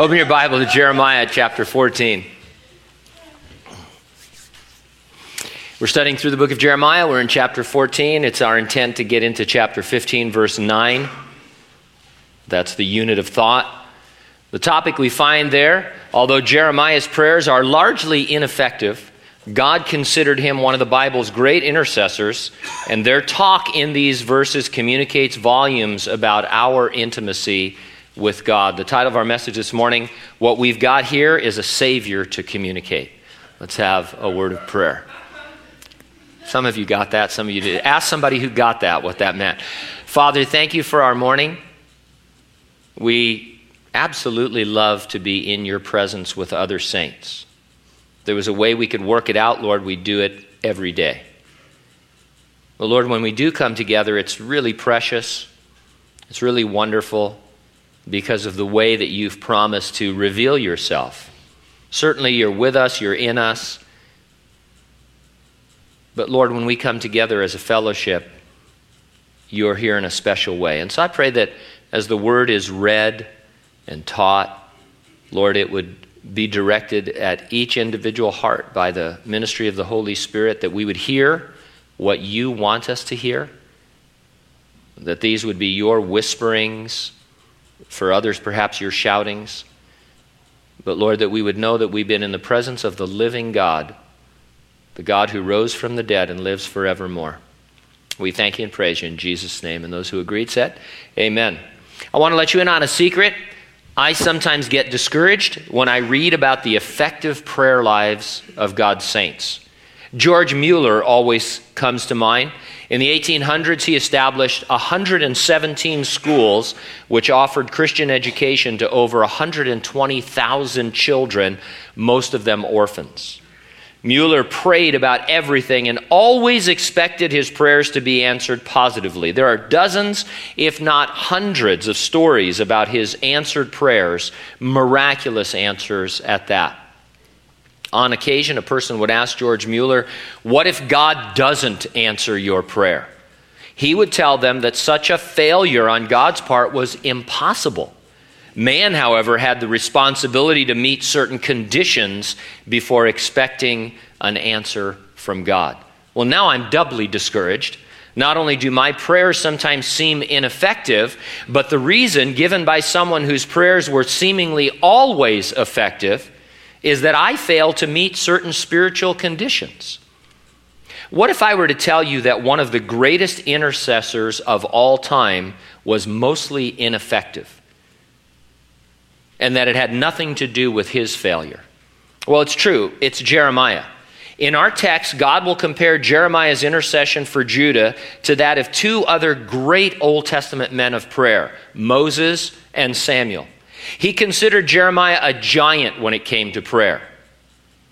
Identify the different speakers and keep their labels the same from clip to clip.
Speaker 1: Open your Bible to Jeremiah chapter 14. We're studying through the book of Jeremiah. We're in chapter 14. It's our intent to get into chapter 15, verse 9. That's the unit of thought. The topic we find there, although Jeremiah's prayers are largely ineffective, God considered him one of the Bible's great intercessors, and their talk in these verses communicates volumes about our intimacy with God. The title of our message this morning, What We've Got Here, is a Savior to Communicate. Let's have a word of prayer. Some of you got that, some of you did. Ask somebody who got that what that meant. Father, thank you for our morning. We absolutely love to be in your presence with other saints. If there was a way we could work it out, Lord, we do it every day. But Lord, when we do come together, it's really precious. It's really wonderful because of the way that you've promised to reveal yourself. Certainly, you're with us, you're in us. But Lord, when we come together as a fellowship, you're here in a special way. And so I pray that as the word is read and taught, Lord, it would be directed at each individual heart by the ministry of the Holy Spirit, that we would hear what you want us to hear, that these would be your whisperings, for others, perhaps your shoutings. But Lord, that we would know that we've been in the presence of the living God the God who rose from the dead and lives forevermore. We thank you and praise you in Jesus' name. And those who agreed said, Amen. I want to let you in on a secret. I sometimes get discouraged when I read about the effective prayer lives of God's saints. George Mueller always comes to mind. In the 1800s, he established 117 schools which offered Christian education to over 120,000 children, most of them orphans. Mueller prayed about everything and always expected his prayers to be answered positively. There are dozens, if not hundreds, of stories about his answered prayers, miraculous answers at that. On occasion, a person would ask George Mueller, What if God doesn't answer your prayer? He would tell them that such a failure on God's part was impossible. Man, however, had the responsibility to meet certain conditions before expecting an answer from God. Well, now I'm doubly discouraged. Not only do my prayers sometimes seem ineffective, but the reason given by someone whose prayers were seemingly always effective is that I fail to meet certain spiritual conditions. What if I were to tell you that one of the greatest intercessors of all time was mostly ineffective? and that it had nothing to do with his failure. Well, it's true. It's Jeremiah. In our text, God will compare Jeremiah's intercession for Judah to that of two other great Old Testament men of prayer, Moses and Samuel. He considered Jeremiah a giant when it came to prayer.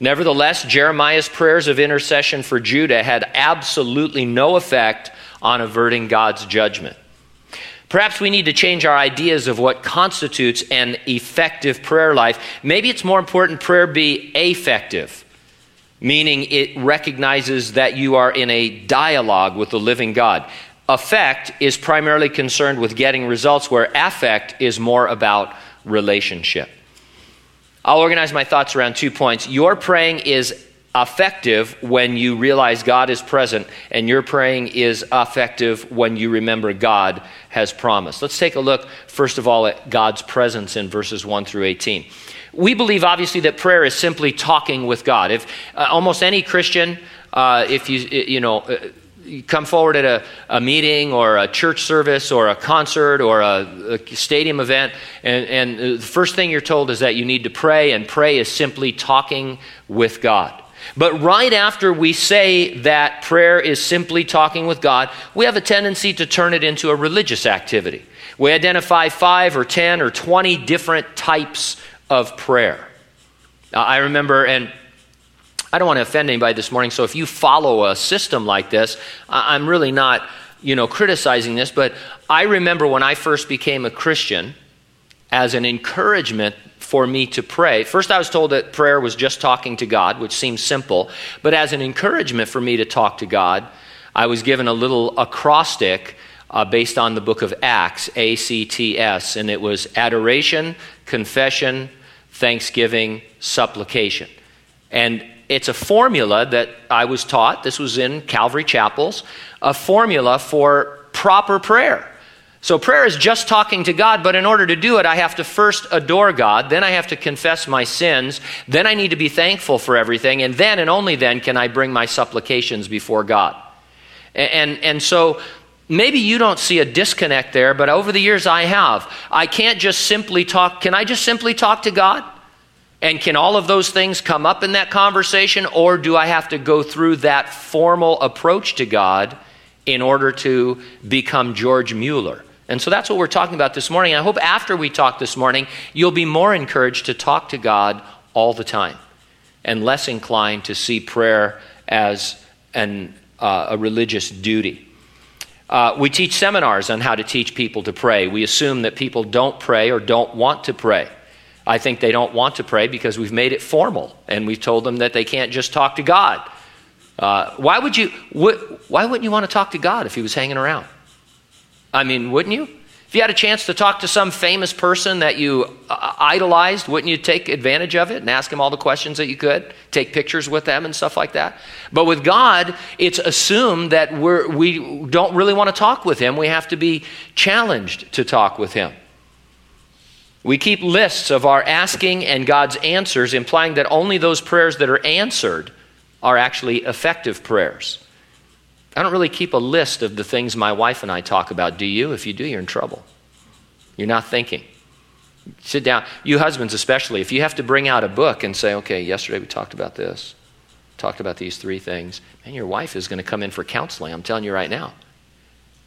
Speaker 1: Nevertheless, Jeremiah's prayers of intercession for Judah had absolutely no effect on averting God's judgment. Perhaps we need to change our ideas of what constitutes an effective prayer life. Maybe it's more important prayer be affective, meaning it recognizes that you are in a dialogue with the living God. Effect is primarily concerned with getting results, where affect is more about relationship. I'll organize my thoughts around two points. Your praying is effective when you realize God is present, and your praying is effective when you remember God has promised. Let's take a look, first of all, at God's presence in verses 1 through 18. We believe, obviously, that prayer is simply talking with God. If uh, almost any Christian, uh, if you, you know, uh, you come forward at a, a, meeting or a church service or a concert or a, a stadium event, and, and the first thing you're told is that you need to pray, and pray is simply talking with God. But right after we say that prayer is simply talking with God, we have a tendency to turn it into a religious activity. We identify five or 10 or 20 different types of prayer. I remember, and I don't want to offend anybody this morning, so if you follow a system like this, I'm really not, you know, criticizing this, but I remember when I first became a Christian, as an encouragement for me to pray. First, I was told that prayer was just talking to God, which seems simple, but as an encouragement for me to talk to God, I was given a little acrostic uh, based on the book of Acts, A C T S, and it was adoration, confession, thanksgiving, supplication. And it's a formula that I was taught, this was in Calvary Chapels, a formula for proper prayer. So prayer is just talking to God, but in order to do it, I have to first adore God, then I have to confess my sins, then I need to be thankful for everything, and then and only then can I bring my supplications before God. And, and, and so maybe you don't see a disconnect there, but over the years I have. I can't just simply talk, can I just simply talk to God? And can all of those things come up in that conversation, or do I have to go through that formal approach to God in order to become George Mueller? And so that's what we're talking about this morning. I hope after we talk this morning, you'll be more encouraged to talk to God all the time and less inclined to see prayer as an, uh, a religious duty. Uh, we teach seminars on how to teach people to pray. We assume that people don't pray or don't want to pray. I think they don't want to pray because we've made it formal and we've told them that they can't just talk to God. Uh, why would you? Wh- why wouldn't you want to talk to God if He was hanging around? I mean, wouldn't you? If you had a chance to talk to some famous person that you uh, idolized, wouldn't you take advantage of it and ask him all the questions that you could? Take pictures with them and stuff like that? But with God, it's assumed that we're, we don't really want to talk with him. We have to be challenged to talk with him. We keep lists of our asking and God's answers, implying that only those prayers that are answered are actually effective prayers. I don't really keep a list of the things my wife and I talk about. Do you? If you do, you're in trouble. You're not thinking. Sit down. You husbands, especially, if you have to bring out a book and say, okay, yesterday we talked about this, talked about these three things, and your wife is going to come in for counseling. I'm telling you right now.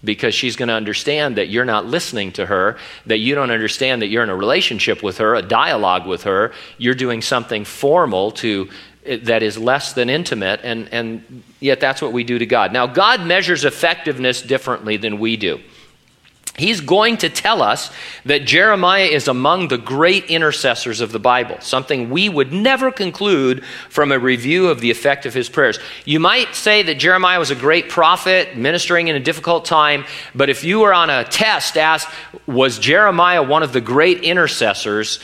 Speaker 1: Because she's going to understand that you're not listening to her, that you don't understand that you're in a relationship with her, a dialogue with her. You're doing something formal to that is less than intimate, and, and yet that's what we do to God. Now, God measures effectiveness differently than we do. He's going to tell us that Jeremiah is among the great intercessors of the Bible, something we would never conclude from a review of the effect of his prayers. You might say that Jeremiah was a great prophet, ministering in a difficult time, but if you were on a test asked, was Jeremiah one of the great intercessors,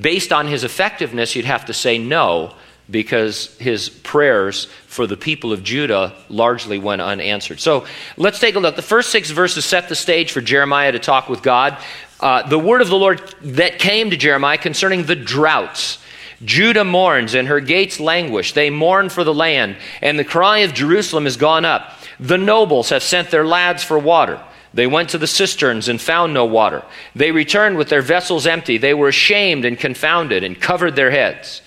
Speaker 1: based on his effectiveness, you'd have to say no because his prayers for the people of Judah largely went unanswered. So let's take a look. The first six verses set the stage for Jeremiah to talk with God. Uh, the word of the Lord that came to Jeremiah concerning the droughts. Judah mourns and her gates languish. They mourn for the land, and the cry of Jerusalem is gone up. The nobles have sent their lads for water. They went to the cisterns and found no water. They returned with their vessels empty. They were ashamed and confounded and covered their heads.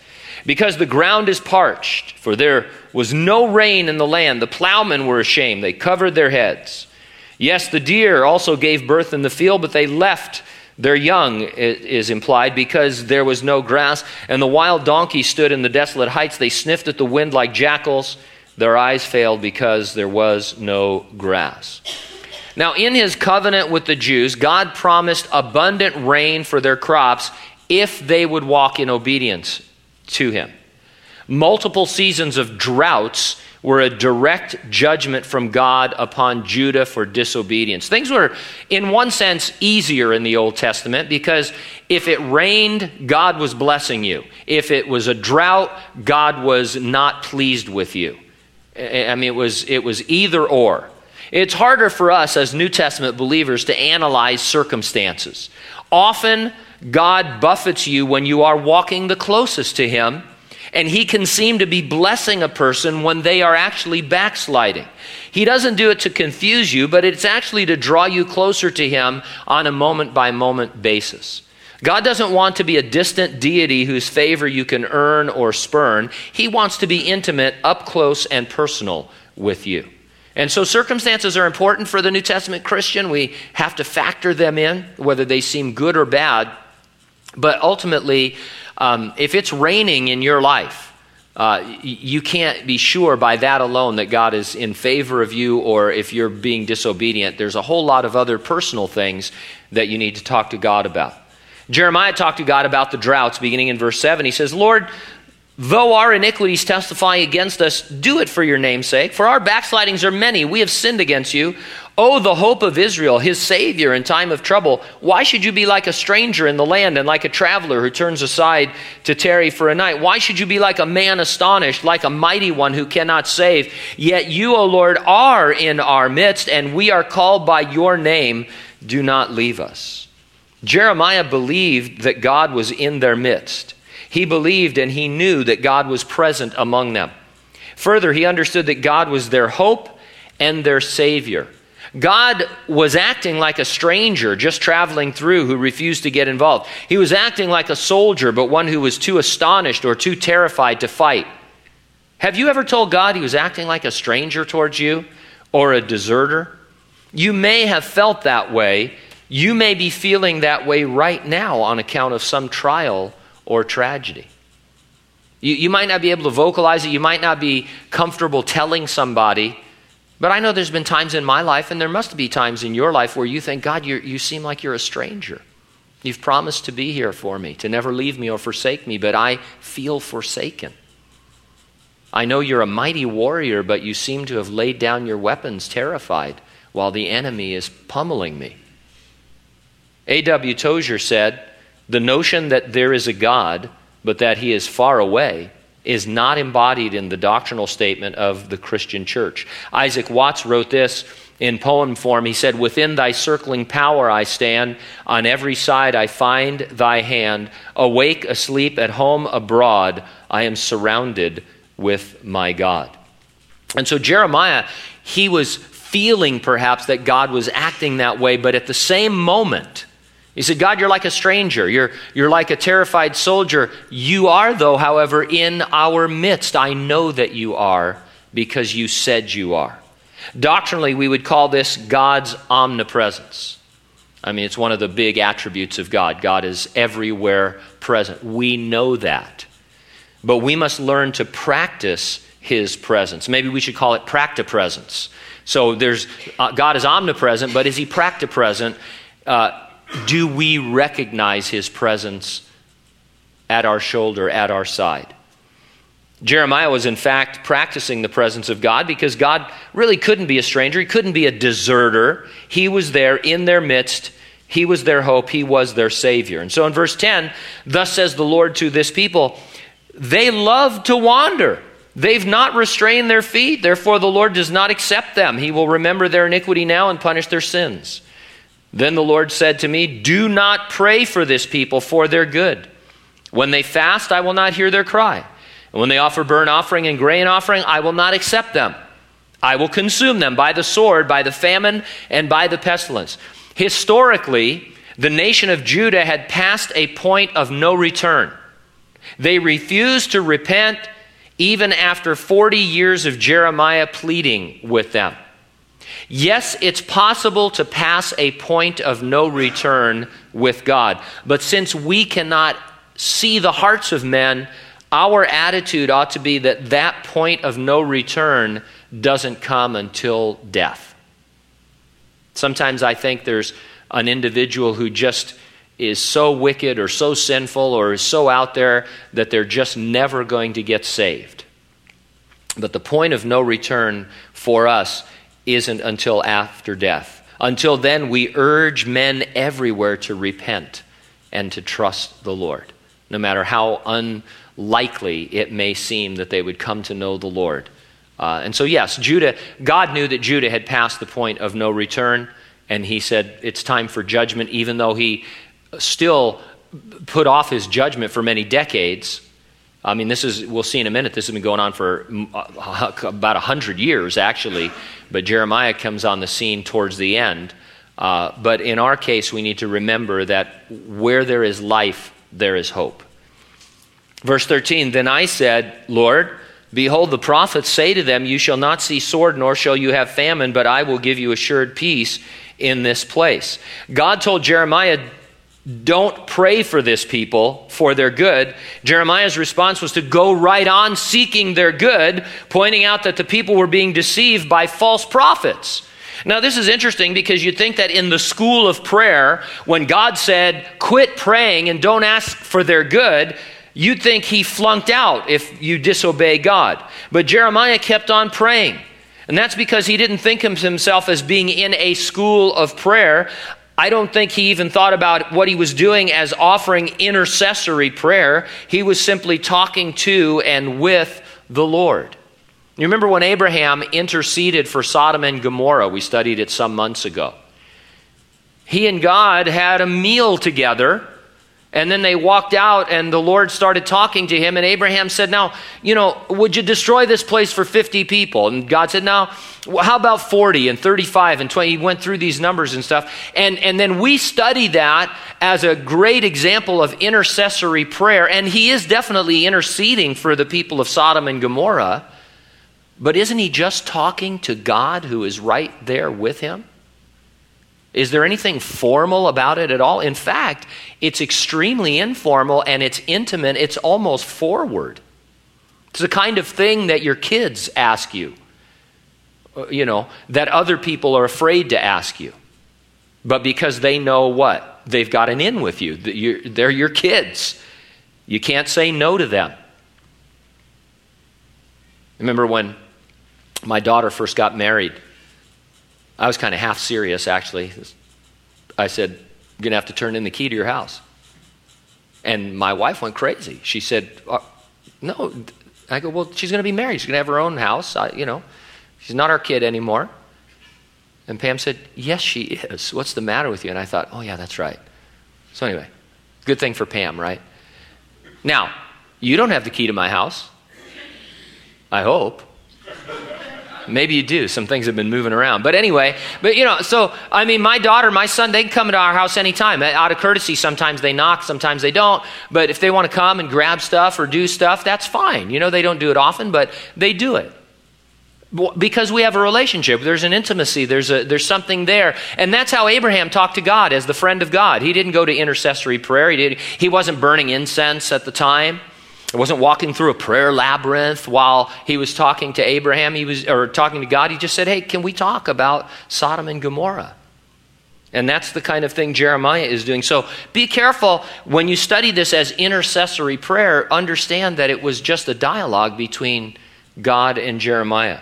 Speaker 1: Because the ground is parched, for there was no rain in the land, the plowmen were ashamed. They covered their heads. Yes, the deer also gave birth in the field, but they left their young, is implied, because there was no grass. And the wild donkey stood in the desolate heights. They sniffed at the wind like jackals. Their eyes failed because there was no grass. Now, in his covenant with the Jews, God promised abundant rain for their crops if they would walk in obedience to him. Multiple seasons of droughts were a direct judgment from God upon Judah for disobedience. Things were, in one sense, easier in the Old Testament because if it rained, God was blessing you. If it was a drought, God was not pleased with you. I mean, it was, it was either or. It's harder for us as New Testament believers to analyze circumstances. Often, God buffets you when you are walking the closest to Him, and He can seem to be blessing a person when they are actually backsliding. He doesn't do it to confuse you, but it's actually to draw you closer to Him on a moment by moment basis. God doesn't want to be a distant deity whose favor you can earn or spurn. He wants to be intimate, up close, and personal with you. And so circumstances are important for the New Testament Christian. We have to factor them in, whether they seem good or bad. But ultimately, um, if it's raining in your life, uh, you can't be sure by that alone that God is in favor of you or if you're being disobedient. There's a whole lot of other personal things that you need to talk to God about. Jeremiah talked to God about the droughts beginning in verse 7. He says, Lord, Though our iniquities testify against us, do it for your name's sake. For our backslidings are many. We have sinned against you. Oh, the hope of Israel, his Savior in time of trouble. Why should you be like a stranger in the land and like a traveler who turns aside to tarry for a night? Why should you be like a man astonished, like a mighty one who cannot save? Yet you, O Lord, are in our midst, and we are called by your name. Do not leave us. Jeremiah believed that God was in their midst. He believed and he knew that God was present among them. Further, he understood that God was their hope and their Savior. God was acting like a stranger just traveling through who refused to get involved. He was acting like a soldier, but one who was too astonished or too terrified to fight. Have you ever told God he was acting like a stranger towards you or a deserter? You may have felt that way. You may be feeling that way right now on account of some trial or tragedy. You, you might not be able to vocalize it, you might not be comfortable telling somebody. But I know there's been times in my life, and there must be times in your life where you think, God, you seem like you're a stranger. You've promised to be here for me, to never leave me or forsake me, but I feel forsaken. I know you're a mighty warrior, but you seem to have laid down your weapons terrified while the enemy is pummeling me. A.W. Tozer said, The notion that there is a God, but that he is far away, is not embodied in the doctrinal statement of the Christian church. Isaac Watts wrote this in poem form. He said, Within thy circling power I stand, on every side I find thy hand. Awake, asleep, at home, abroad, I am surrounded with my God. And so Jeremiah, he was feeling perhaps that God was acting that way, but at the same moment, he said, God, you're like a stranger. You're, you're like a terrified soldier. You are, though, however, in our midst. I know that you are because you said you are. Doctrinally, we would call this God's omnipresence. I mean, it's one of the big attributes of God. God is everywhere present. We know that. But we must learn to practice his presence. Maybe we should call it practipresence. So there's uh, God is omnipresent, but is he practipresent? Uh, do we recognize his presence at our shoulder, at our side? Jeremiah was, in fact, practicing the presence of God because God really couldn't be a stranger. He couldn't be a deserter. He was there in their midst. He was their hope. He was their Savior. And so in verse 10, thus says the Lord to this people, they love to wander. They've not restrained their feet. Therefore, the Lord does not accept them. He will remember their iniquity now and punish their sins. Then the Lord said to me, Do not pray for this people for their good. When they fast, I will not hear their cry. And when they offer burnt offering and grain offering, I will not accept them. I will consume them by the sword, by the famine, and by the pestilence. Historically, the nation of Judah had passed a point of no return. They refused to repent even after 40 years of Jeremiah pleading with them. Yes, it's possible to pass a point of no return with God, but since we cannot see the hearts of men, our attitude ought to be that that point of no return doesn't come until death. Sometimes I think there's an individual who just is so wicked or so sinful or is so out there that they're just never going to get saved. But the point of no return for us isn't until after death. Until then, we urge men everywhere to repent and to trust the Lord, no matter how unlikely it may seem that they would come to know the Lord. Uh, and so, yes, Judah, God knew that Judah had passed the point of no return, and he said it's time for judgment, even though he still put off his judgment for many decades. I mean, this is, we'll see in a minute, this has been going on for uh, about 100 years, actually, but Jeremiah comes on the scene towards the end. Uh, but in our case, we need to remember that where there is life, there is hope. Verse 13 Then I said, Lord, behold, the prophets say to them, You shall not see sword, nor shall you have famine, but I will give you assured peace in this place. God told Jeremiah, don't pray for this people for their good. Jeremiah's response was to go right on seeking their good, pointing out that the people were being deceived by false prophets. Now, this is interesting because you'd think that in the school of prayer, when God said, quit praying and don't ask for their good, you'd think he flunked out if you disobey God. But Jeremiah kept on praying. And that's because he didn't think of himself as being in a school of prayer. I don't think he even thought about what he was doing as offering intercessory prayer. He was simply talking to and with the Lord. You remember when Abraham interceded for Sodom and Gomorrah? We studied it some months ago. He and God had a meal together and then they walked out, and the Lord started talking to him. And Abraham said, Now, you know, would you destroy this place for 50 people? And God said, Now, how about 40 and 35 and 20? He went through these numbers and stuff. And, and then we study that as a great example of intercessory prayer. And he is definitely interceding for the people of Sodom and Gomorrah. But isn't he just talking to God who is right there with him? Is there anything formal about it at all? In fact, it's extremely informal and it's intimate, it's almost forward. It's the kind of thing that your kids ask you, uh, you know, that other people are afraid to ask you. But because they know what? They've got an in with you. They're your kids. You can't say no to them. Remember when my daughter first got married? I was kind of half serious, actually. I said, You're going to have to turn in the key to your house. And my wife went crazy. She said, uh, No. I go, Well, she's going to be married. She's going to have her own house. I, you know, she's not our kid anymore. And Pam said, Yes, she is. What's the matter with you? And I thought, Oh, yeah, that's right. So, anyway, good thing for Pam, right? Now, you don't have the key to my house. I hope. Maybe you do. Some things have been moving around. But anyway, but you know, so I mean, my daughter, my son, they can come into our house anytime. Uh, out of courtesy, sometimes they knock, sometimes they don't. But if they want to come and grab stuff or do stuff, that's fine. You know, they don't do it often, but they do it because we have a relationship there's an intimacy there's a there's something there and that's how abraham talked to god as the friend of god he didn't go to intercessory prayer he did he wasn't burning incense at the time wasn't walking through a prayer labyrinth while he was talking to Abraham, he was or talking to God. He just said, "Hey, can we talk about Sodom and Gomorrah?" And that's the kind of thing Jeremiah is doing. So be careful when you study this as intercessory prayer, understand that it was just a dialogue between God and Jeremiah.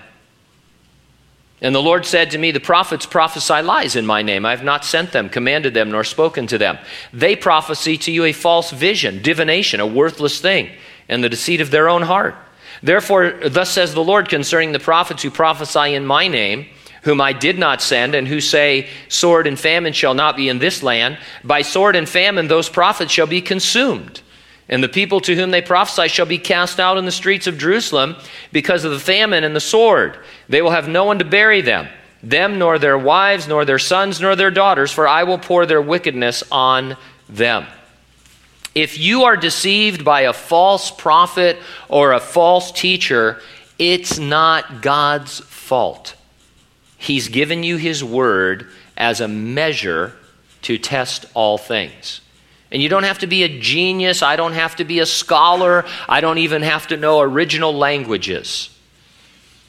Speaker 1: And the Lord said to me, The prophets prophesy lies in my name. I have not sent them, commanded them, nor spoken to them. They prophesy to you a false vision, divination, a worthless thing, and the deceit of their own heart. Therefore, thus says the Lord concerning the prophets who prophesy in my name, whom I did not send, and who say, Sword and famine shall not be in this land. By sword and famine those prophets shall be consumed. And the people to whom they prophesy shall be cast out in the streets of Jerusalem because of the famine and the sword. They will have no one to bury them, them nor their wives, nor their sons, nor their daughters, for I will pour their wickedness on them. If you are deceived by a false prophet or a false teacher, it's not God's fault. He's given you His word as a measure to test all things. And you don't have to be a genius. I don't have to be a scholar. I don't even have to know original languages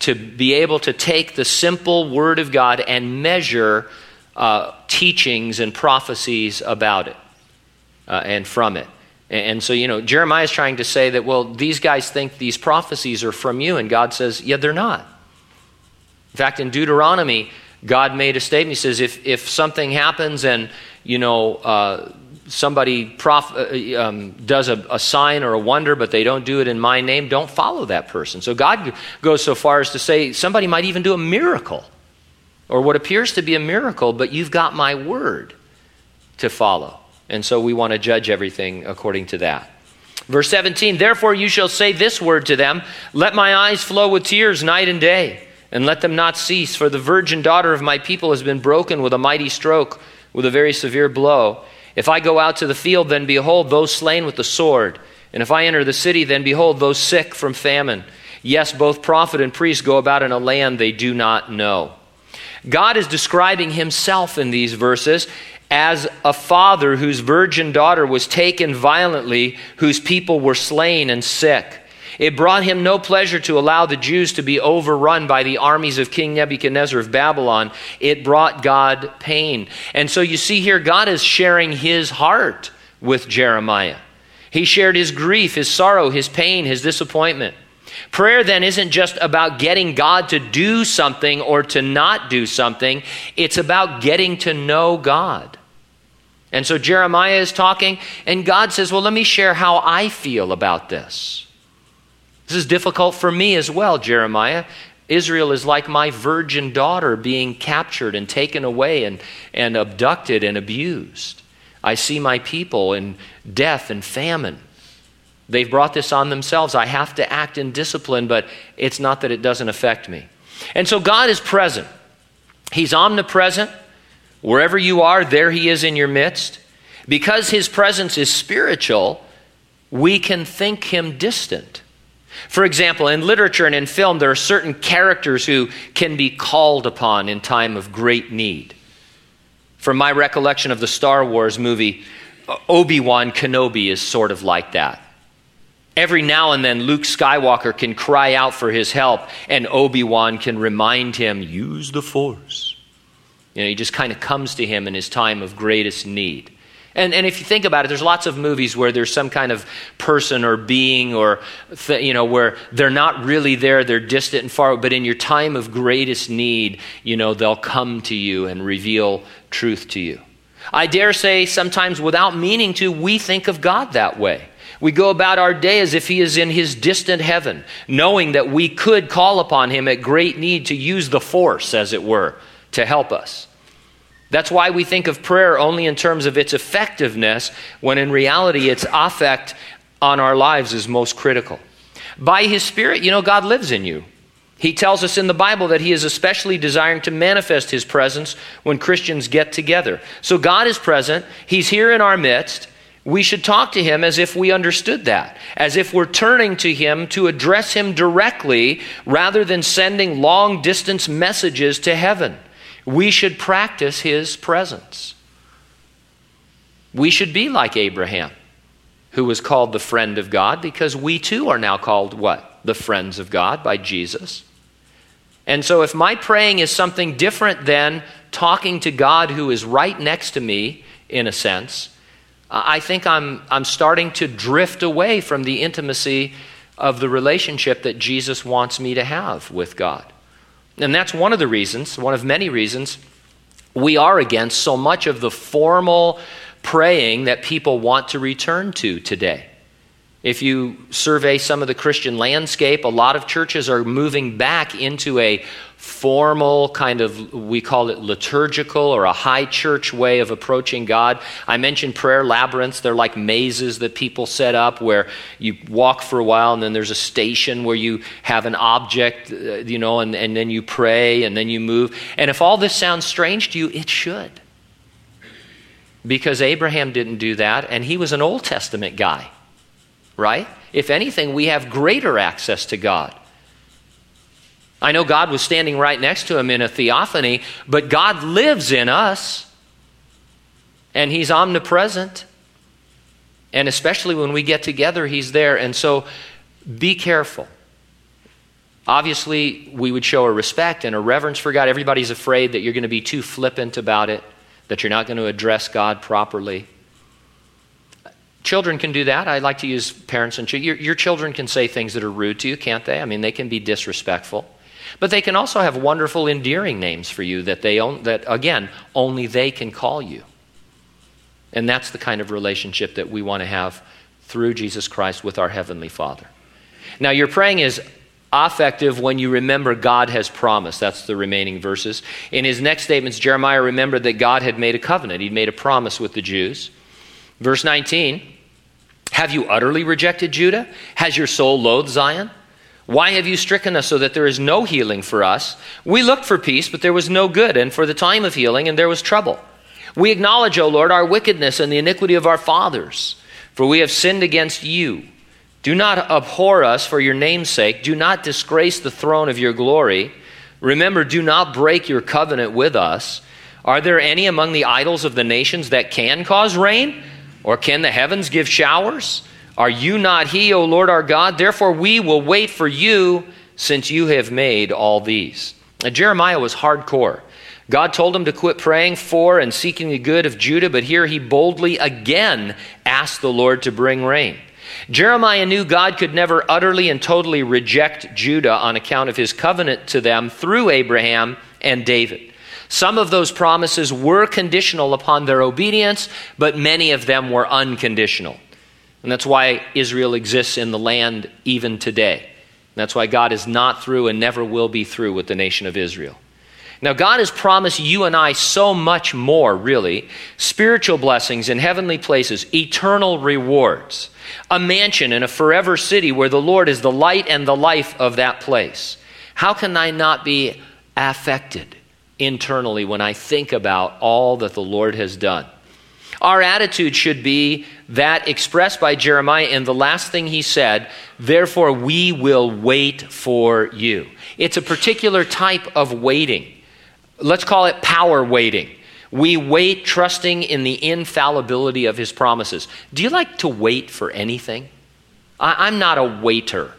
Speaker 1: to be able to take the simple Word of God and measure uh, teachings and prophecies about it uh, and from it. And so, you know, Jeremiah is trying to say that, well, these guys think these prophecies are from you, and God says, yeah, they're not. In fact, in Deuteronomy, God made a statement. He says, if, if something happens and, you know, uh, somebody prof, uh, um, does a, a, sign or a wonder, but they don't do it in my name, don't follow that person. So God goes so far as to say somebody might even do a miracle or what appears to be a miracle, but you've got my word to follow. And so we want to judge everything according to that. Verse 17, therefore you shall say this word to them Let my eyes flow with tears night and day, and let them not cease, for the virgin daughter of my people has been broken with a mighty stroke, with a very severe blow. If I go out to the field, then behold, those slain with the sword. And if I enter the city, then behold, those sick from famine. Yes, both prophet and priest go about in a land they do not know. God is describing himself in these verses as a father whose virgin daughter was taken violently, whose people were slain and sick. It brought him no pleasure to allow the Jews to be overrun by the armies of King Nebuchadnezzar of Babylon. It brought God pain. And so you see here, God is sharing his heart with Jeremiah. He shared his grief, his sorrow, his pain, his disappointment. Prayer then isn't just about getting God to do something or to not do something, it's about getting to know God. And so Jeremiah is talking, and God says, Well, let me share how I feel about this. This is difficult for me as well, Jeremiah. Israel is like my virgin daughter being captured and taken away and, and abducted and abused. I see my people in death and famine. They've brought this on themselves. I have to act in discipline, but it's not that it doesn't affect me. And so God is present. He's omnipresent. Wherever you are, there He is in your midst. Because His presence is spiritual, we can think Him distant. For example, in literature and in film, there are certain characters who can be called upon in time of great need. From my recollection of the Star Wars movie, Obi Wan Kenobi is sort of like that. Every now and then, Luke Skywalker can cry out for his help, and Obi Wan can remind him, use the Force. You know, he just kind of comes to him in his time of greatest need. And, and if you think about it, there's lots of movies where there's some kind of person or being or, th- you know, where they're not really there, they're distant and far, but in your time of greatest need, you know, they'll come to you and reveal truth to you. I dare say, sometimes without meaning to, we think of God that way. We go about our day as if He is in His distant heaven, knowing that we could call upon Him at great need to use the force, as it were, to help us. That's why we think of prayer only in terms of its effectiveness, when in reality, its affect on our lives is most critical. By His Spirit, you know, God lives in you. He tells us in the Bible that He is especially desiring to manifest His presence when Christians get together. So God is present, He's here in our midst. We should talk to Him as if we understood that, as if we're turning to Him to address Him directly rather than sending long distance messages to heaven. We should practice his presence. We should be like Abraham, who was called the friend of God, because we too are now called what? The friends of God by Jesus. And so, if my praying is something different than talking to God who is right next to me, in a sense, I think I'm, I'm starting to drift away from the intimacy of the relationship that Jesus wants me to have with God. And that's one of the reasons, one of many reasons, we are against so much of the formal praying that people want to return to today. If you survey some of the Christian landscape, a lot of churches are moving back into a formal kind of, we call it liturgical or a high church way of approaching God. I mentioned prayer labyrinths. They're like mazes that people set up where you walk for a while and then there's a station where you have an object, uh, you know, and, and then you pray and then you move. And if all this sounds strange to you, it should. Because Abraham didn't do that and he was an Old Testament guy right? If anything, we have greater access to God. I know God was standing right next to him in a theophany, but God lives in us, and He's omnipresent. And especially when we get together, He's there. And so be careful. Obviously, we would show a respect and a reverence for God. Everybody's afraid that you're going to be too flippant about it, that you're not going to address God properly. Children can do that. I like to use parents and children. Your, your, children can say things that are rude to you, can't they? I mean, they can be disrespectful. But they can also have wonderful, endearing names for you that, they own, that again, only they can call you. And that's the kind of relationship that we want to have through Jesus Christ with our Heavenly Father. Now, your praying is affective when you remember God has promised. That's the remaining verses. In his next statements, Jeremiah remembered that God had made a covenant, he'd made a promise with the Jews. Verse 19 have you utterly rejected Judah? Has your soul loathed Zion? Why have you stricken us so that there is no healing for us? We looked for peace, but there was no good, and for the time of healing, and there was trouble. We acknowledge, O Lord, our wickedness and the iniquity of our fathers, for we have sinned against you. Do not abhor us for your name's sake. Do not disgrace the throne of your glory. Remember, do not break your covenant with us. Are there any among the idols of the nations that can cause rain? Or can the heavens give showers? Are you not He, O Lord our God? Therefore we will wait for you, since you have made all these. Now, Jeremiah was hardcore. God told him to quit praying for and seeking the good of Judah, but here he boldly again asked the Lord to bring rain. Jeremiah knew God could never utterly and totally reject Judah on account of his covenant to them through Abraham and David. Some of those promises were conditional upon their obedience, but many of them were unconditional. And that's why Israel exists in the land even today. That's why God is not through and never will be through with the nation of Israel. Now, God has promised you and I so much more, really spiritual blessings in heavenly places, eternal rewards, a mansion in a forever city where the Lord is the light and the life of that place. How can I not be affected internally when I think about all that the Lord has done? Our attitude should be that expressed by Jeremiah in the last thing he said, therefore we will wait for you. It's a particular type of waiting. Let's call it power waiting. We wait trusting in the infallibility of his promises. Do you like to wait for anything? I, am not a waiter.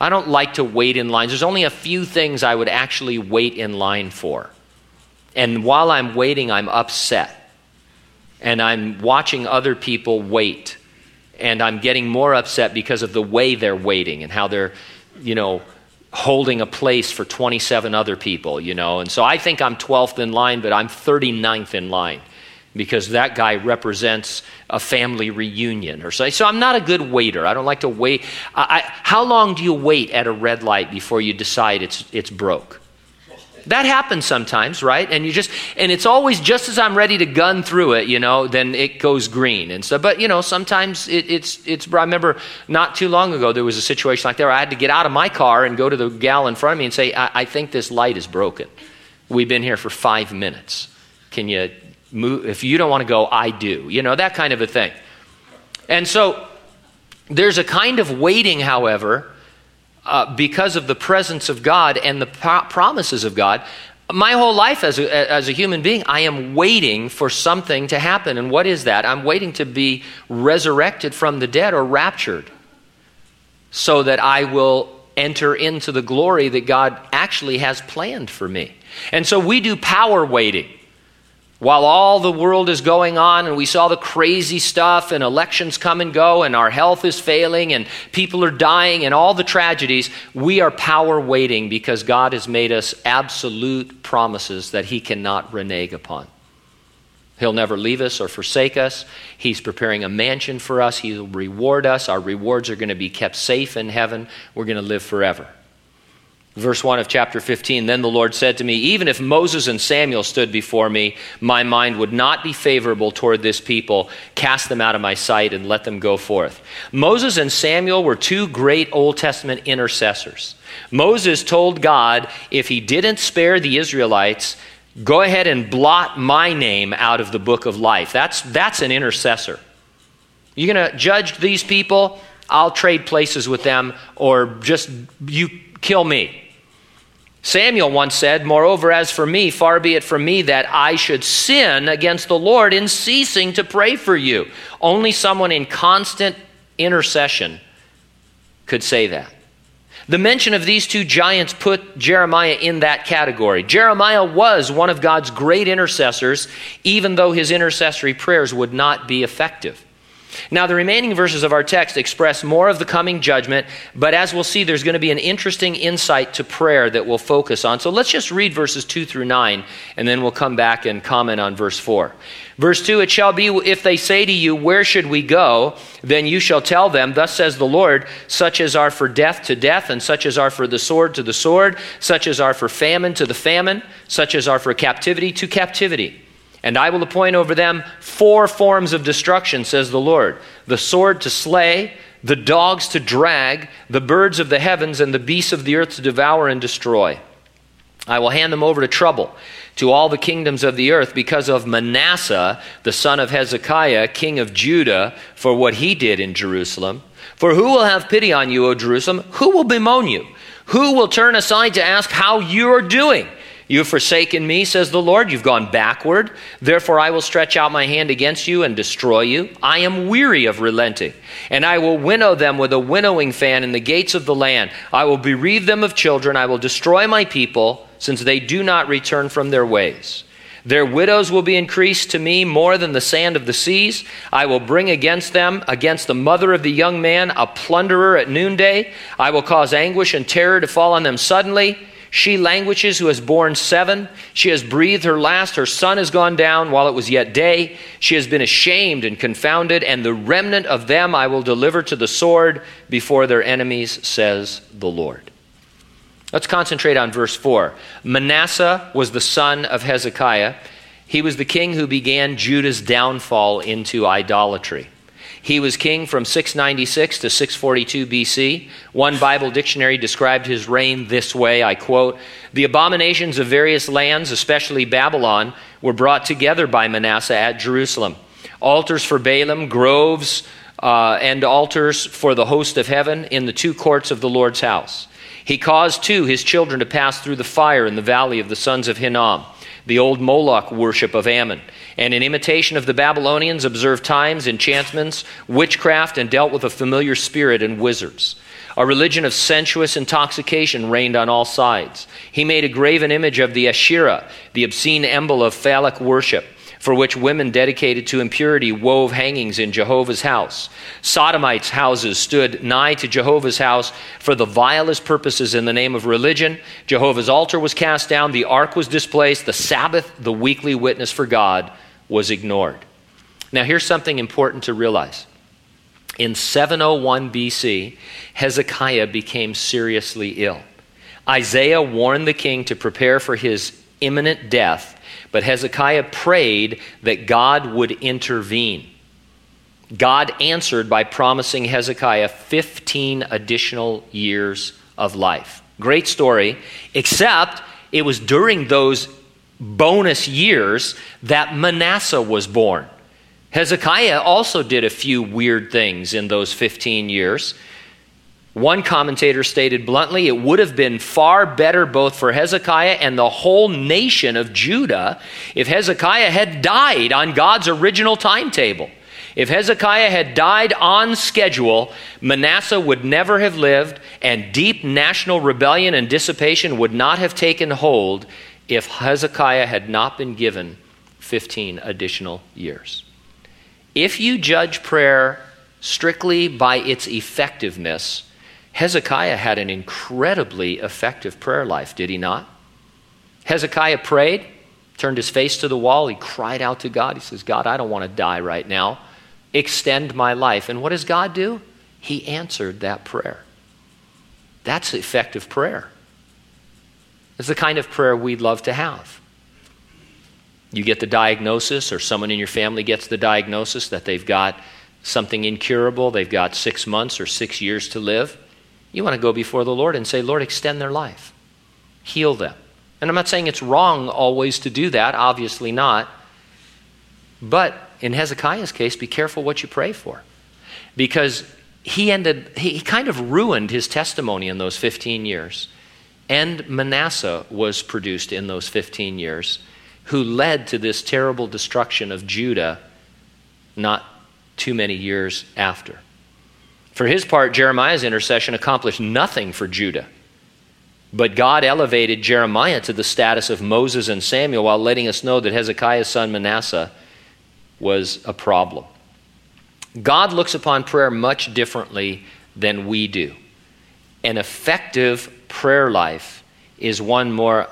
Speaker 1: I don't like to wait in lines. There's only a few things I would actually wait in line for. And while I'm waiting, I'm upset. And I'm watching other people wait. And I'm getting more upset because of the way they're waiting and how they're, you know, holding a place for 27 other people, you know. And so I think I'm 12th in line, but I'm 39th in line because that guy represents a family reunion or so. So I'm not a good waiter. I don't like to wait. I, I, how long do you wait at a red light before you decide it's, it's broke? That happens sometimes, right? And you just and it's always just as I'm ready to gun through it, you know, then it goes green and so. But you know, sometimes it, it's it's. I remember not too long ago there was a situation like that where I had to get out of my car and go to the gal in front of me and say, I, I think this light is broken. We've been here for five minutes. Can you move? If you don't want to go, I do. You know that kind of a thing. And so there's a kind of waiting, however uh, because of the presence of God and the pro- promises of God. My whole life as a, as a human being, I am waiting for something to happen. And what is that? I'm waiting to be resurrected from the dead or raptured so that I will enter into the glory that God actually has planned for me. And so we do power waiting while all the world is going on and we saw the crazy stuff and elections come and go and our health is failing and people are dying and all the tragedies, we are power waiting because God has made us absolute promises that He cannot renege upon. He'll never leave us or forsake us. He's preparing a mansion for us. He'll reward us. Our rewards are going to be kept safe in heaven. We're going to live forever. Verse 1 of chapter 15 Then the Lord said to me, Even if Moses and Samuel stood before me, my mind would not be favorable toward this people. Cast them out of my sight and let them go forth. Moses and Samuel were two great Old Testament intercessors. Moses told God, if he didn't spare the Israelites, go ahead and blot my name out of the book of life. That's, that's an intercessor. You're going to judge these people? I'll trade places with them, or just you kill me. Samuel once said, Moreover, as for me, far be it from me that I should sin against the Lord in ceasing to pray for you. Only someone in constant intercession could say that. The mention of these two giants put Jeremiah in that category. Jeremiah was one of God's great intercessors, even though his intercessory prayers would not be effective. Now, the remaining verses of our text express more of the coming judgment, but as we'll see, there's going to be an interesting insight to prayer that we'll focus on. So let's just read verses 2 through 9, and then we'll come back and comment on verse 4. Verse 2 It shall be if they say to you, Where should we go? Then you shall tell them, Thus says the Lord, such as are for death to death, and such as are for the sword to the sword, such as are for famine to the famine, such as are for captivity to captivity. And I will appoint over them four forms of destruction, says the Lord the sword to slay, the dogs to drag, the birds of the heavens, and the beasts of the earth to devour and destroy. I will hand them over to trouble to all the kingdoms of the earth because of Manasseh, the son of Hezekiah, king of Judah, for what he did in Jerusalem. For who will have pity on you, O Jerusalem? Who will bemoan you? Who will turn aside to ask how you are doing? You have forsaken me, says the Lord. You've gone backward. Therefore, I will stretch out my hand against you and destroy you. I am weary of relenting, and I will winnow them with a winnowing fan in the gates of the land. I will bereave them of children. I will destroy my people, since they do not return from their ways. Their widows will be increased to me more than the sand of the seas. I will bring against them, against the mother of the young man, a plunderer at noonday. I will cause anguish and terror to fall on them suddenly. She languishes who has borne seven. She has breathed her last. Her sun has gone down while it was yet day. She has been ashamed and confounded, and the remnant of them I will deliver to the sword before their enemies, says the Lord. Let's concentrate on verse 4. Manasseh was the son of Hezekiah. He was the king who began Judah's downfall into idolatry. He was king from 696 to 642 BC. One Bible dictionary described his reign this way I quote, The abominations of various lands, especially Babylon, were brought together by Manasseh at Jerusalem. Altars for Baalim, groves, uh, and altars for the host of heaven in the two courts of the Lord's house. He caused, too, his children to pass through the fire in the valley of the sons of Hinnom the old Moloch worship of Ammon, and in imitation of the Babylonians, observed times, enchantments, witchcraft, and dealt with a familiar spirit and wizards. A religion of sensuous intoxication reigned on all sides. He made a graven image of the Asherah, the obscene emblem of phallic worship for which women dedicated to impurity wove hangings in Jehovah's house. Sodomites' houses stood nigh to Jehovah's house for the vilest purposes in the name of religion. Jehovah's altar was cast down, the ark was displaced, the Sabbath, the weekly witness for God, was ignored. Now, here's something important to realize. In 701 BC, Hezekiah became seriously ill. Isaiah warned the king to prepare for his imminent death but Hezekiah prayed that God would intervene. God answered by promising Hezekiah 15 additional years of life. Great story, except it was during those bonus years that Manasseh was born. Hezekiah also did a few weird things in those 15 years. One commentator stated bluntly, it would have been far better both for Hezekiah and the whole nation of Judah if Hezekiah had died on God's original timetable. If Hezekiah had died on schedule, Manasseh would never have lived, and deep national rebellion and dissipation would not have taken hold if Hezekiah had not been given 15 additional years. If you judge prayer strictly by its effectiveness, Hezekiah had an incredibly effective prayer life, did he not? Hezekiah prayed, turned his face to the wall, he cried out to God. He says, God, I don't want to die right now. Extend my life. And what does God do? He answered that prayer. That's effective prayer. It's the kind of prayer we'd love to have. You get the diagnosis, or someone in your family gets the diagnosis that they've got something incurable, they've got six months or six years to live. You want to go before the Lord and say, Lord, extend their life, heal them. And I'm not saying it's wrong always to do that, obviously not. But in Hezekiah's case, be careful what you pray for. Because he ended, he kind of ruined his testimony in those 15 years. And Manasseh was produced in those 15 years, who led to this terrible destruction of Judah not too many years after. For his part, Jeremiah's intercession accomplished nothing for Judah. But God elevated Jeremiah to the status of Moses and Samuel while letting us know that Hezekiah's son Manasseh was a problem. God looks upon prayer much differently than we do. An effective prayer life is one more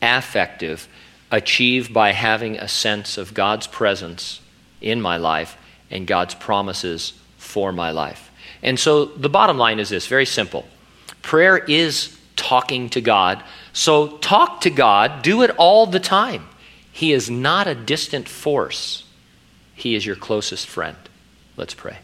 Speaker 1: affective, achieved by having a sense of God's presence in my life and God's promises for my life. And so the bottom line is this very simple prayer is talking to God. So talk to God, do it all the time. He is not a distant force, He is your closest friend. Let's pray.